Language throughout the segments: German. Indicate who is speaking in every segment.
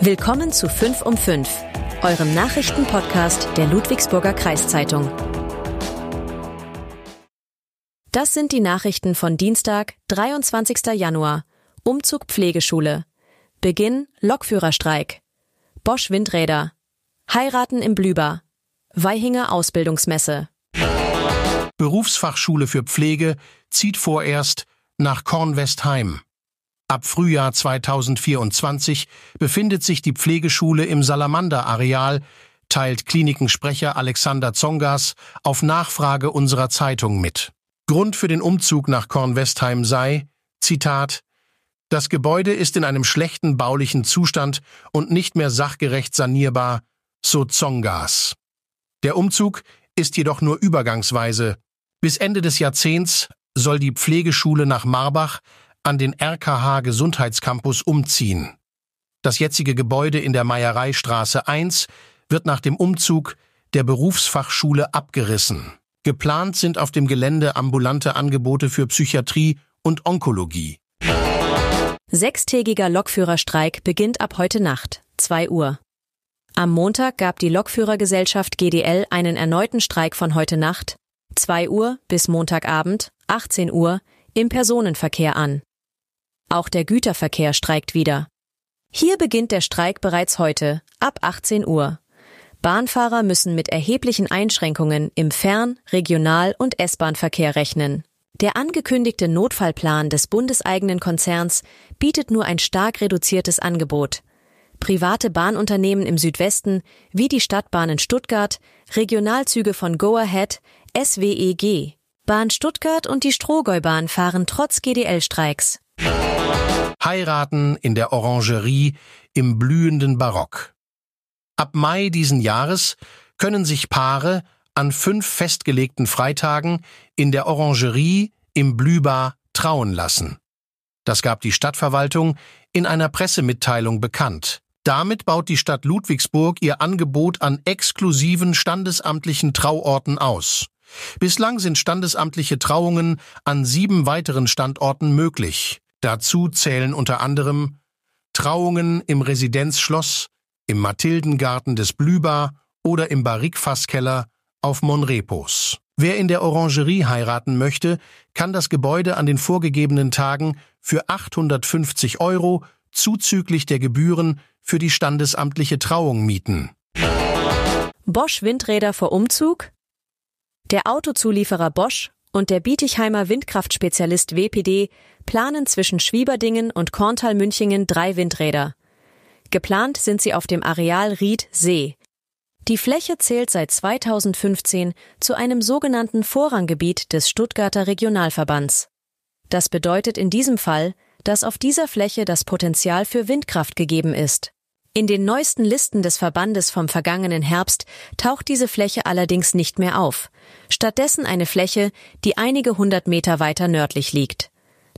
Speaker 1: Willkommen zu 5 um 5, eurem Nachrichtenpodcast der Ludwigsburger Kreiszeitung. Das sind die Nachrichten von Dienstag, 23. Januar. Umzug Pflegeschule. Beginn Lokführerstreik. Bosch Windräder. Heiraten im Blüber. Weihinger Ausbildungsmesse.
Speaker 2: Berufsfachschule für Pflege zieht vorerst nach Kornwestheim. Ab Frühjahr 2024 befindet sich die Pflegeschule im Salamander-Areal, teilt Klinikensprecher Alexander Zongas auf Nachfrage unserer Zeitung mit. Grund für den Umzug nach Kornwestheim sei, Zitat, das Gebäude ist in einem schlechten baulichen Zustand und nicht mehr sachgerecht sanierbar, so Zongas. Der Umzug ist jedoch nur übergangsweise. Bis Ende des Jahrzehnts soll die Pflegeschule nach Marbach an den RKH Gesundheitscampus umziehen. Das jetzige Gebäude in der Meiereistraße 1 wird nach dem Umzug der Berufsfachschule abgerissen. Geplant sind auf dem Gelände ambulante Angebote für Psychiatrie und Onkologie.
Speaker 1: Sechstägiger Lokführerstreik beginnt ab heute Nacht, 2 Uhr. Am Montag gab die Lokführergesellschaft GDL einen erneuten Streik von heute Nacht, 2 Uhr bis Montagabend, 18 Uhr, im Personenverkehr an. Auch der Güterverkehr streikt wieder. Hier beginnt der Streik bereits heute, ab 18 Uhr. Bahnfahrer müssen mit erheblichen Einschränkungen im Fern-, Regional- und S-Bahn-Verkehr rechnen. Der angekündigte Notfallplan des bundeseigenen Konzerns bietet nur ein stark reduziertes Angebot. Private Bahnunternehmen im Südwesten, wie die Stadtbahnen Stuttgart, Regionalzüge von Go Ahead, SWEG, Bahn Stuttgart und die Strohgäubahn fahren trotz GDL-Streiks.
Speaker 2: Heiraten in der Orangerie im blühenden Barock. Ab Mai diesen Jahres können sich Paare an fünf festgelegten Freitagen in der Orangerie im Blühbar trauen lassen. Das gab die Stadtverwaltung in einer Pressemitteilung bekannt. Damit baut die Stadt Ludwigsburg ihr Angebot an exklusiven standesamtlichen Trauorten aus. Bislang sind standesamtliche Trauungen an sieben weiteren Standorten möglich. Dazu zählen unter anderem Trauungen im Residenzschloss, im Mathildengarten des Blüber oder im Barrikfasskeller auf Monrepos. Wer in der Orangerie heiraten möchte, kann das Gebäude an den vorgegebenen Tagen für 850 Euro zuzüglich der Gebühren für die standesamtliche Trauung mieten.
Speaker 1: Bosch Windräder vor Umzug? Der Autozulieferer Bosch und der Bietigheimer Windkraftspezialist WPD planen zwischen Schwieberdingen und Korntal-Münchingen drei Windräder. Geplant sind sie auf dem Areal Ried-See. Die Fläche zählt seit 2015 zu einem sogenannten Vorranggebiet des Stuttgarter Regionalverbands. Das bedeutet in diesem Fall, dass auf dieser Fläche das Potenzial für Windkraft gegeben ist. In den neuesten Listen des Verbandes vom vergangenen Herbst taucht diese Fläche allerdings nicht mehr auf. Stattdessen eine Fläche, die einige hundert Meter weiter nördlich liegt.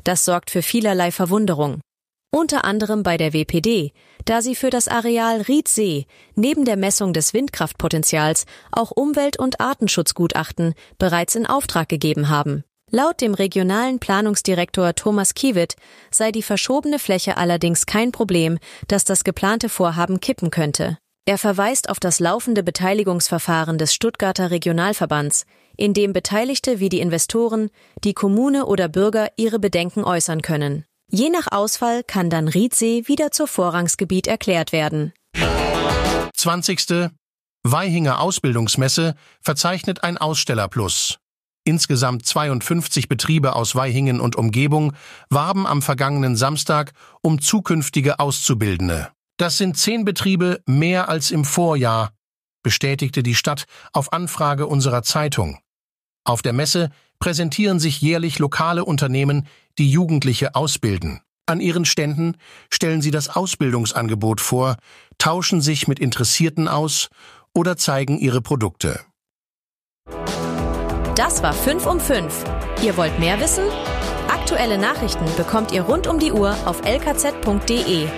Speaker 1: Das sorgt für vielerlei Verwunderung. Unter anderem bei der WPD, da sie für das Areal Riedsee neben der Messung des Windkraftpotenzials auch Umwelt- und Artenschutzgutachten bereits in Auftrag gegeben haben. Laut dem regionalen Planungsdirektor Thomas Kiewit sei die verschobene Fläche allerdings kein Problem, das das geplante Vorhaben kippen könnte. Er verweist auf das laufende Beteiligungsverfahren des Stuttgarter Regionalverbands, in dem Beteiligte wie die Investoren, die Kommune oder Bürger ihre Bedenken äußern können. Je nach Ausfall kann dann Riedsee wieder zur Vorrangsgebiet erklärt werden.
Speaker 2: 20. Weihinger Ausbildungsmesse verzeichnet ein Ausstellerplus. Insgesamt 52 Betriebe aus Weihingen und Umgebung warben am vergangenen Samstag um zukünftige Auszubildende. Das sind zehn Betriebe mehr als im Vorjahr, bestätigte die Stadt auf Anfrage unserer Zeitung. Auf der Messe präsentieren sich jährlich lokale Unternehmen, die Jugendliche ausbilden. An ihren Ständen stellen sie das Ausbildungsangebot vor, tauschen sich mit Interessierten aus oder zeigen ihre Produkte.
Speaker 1: Das war 5 um 5. Ihr wollt mehr wissen? Aktuelle Nachrichten bekommt ihr rund um die Uhr auf lkz.de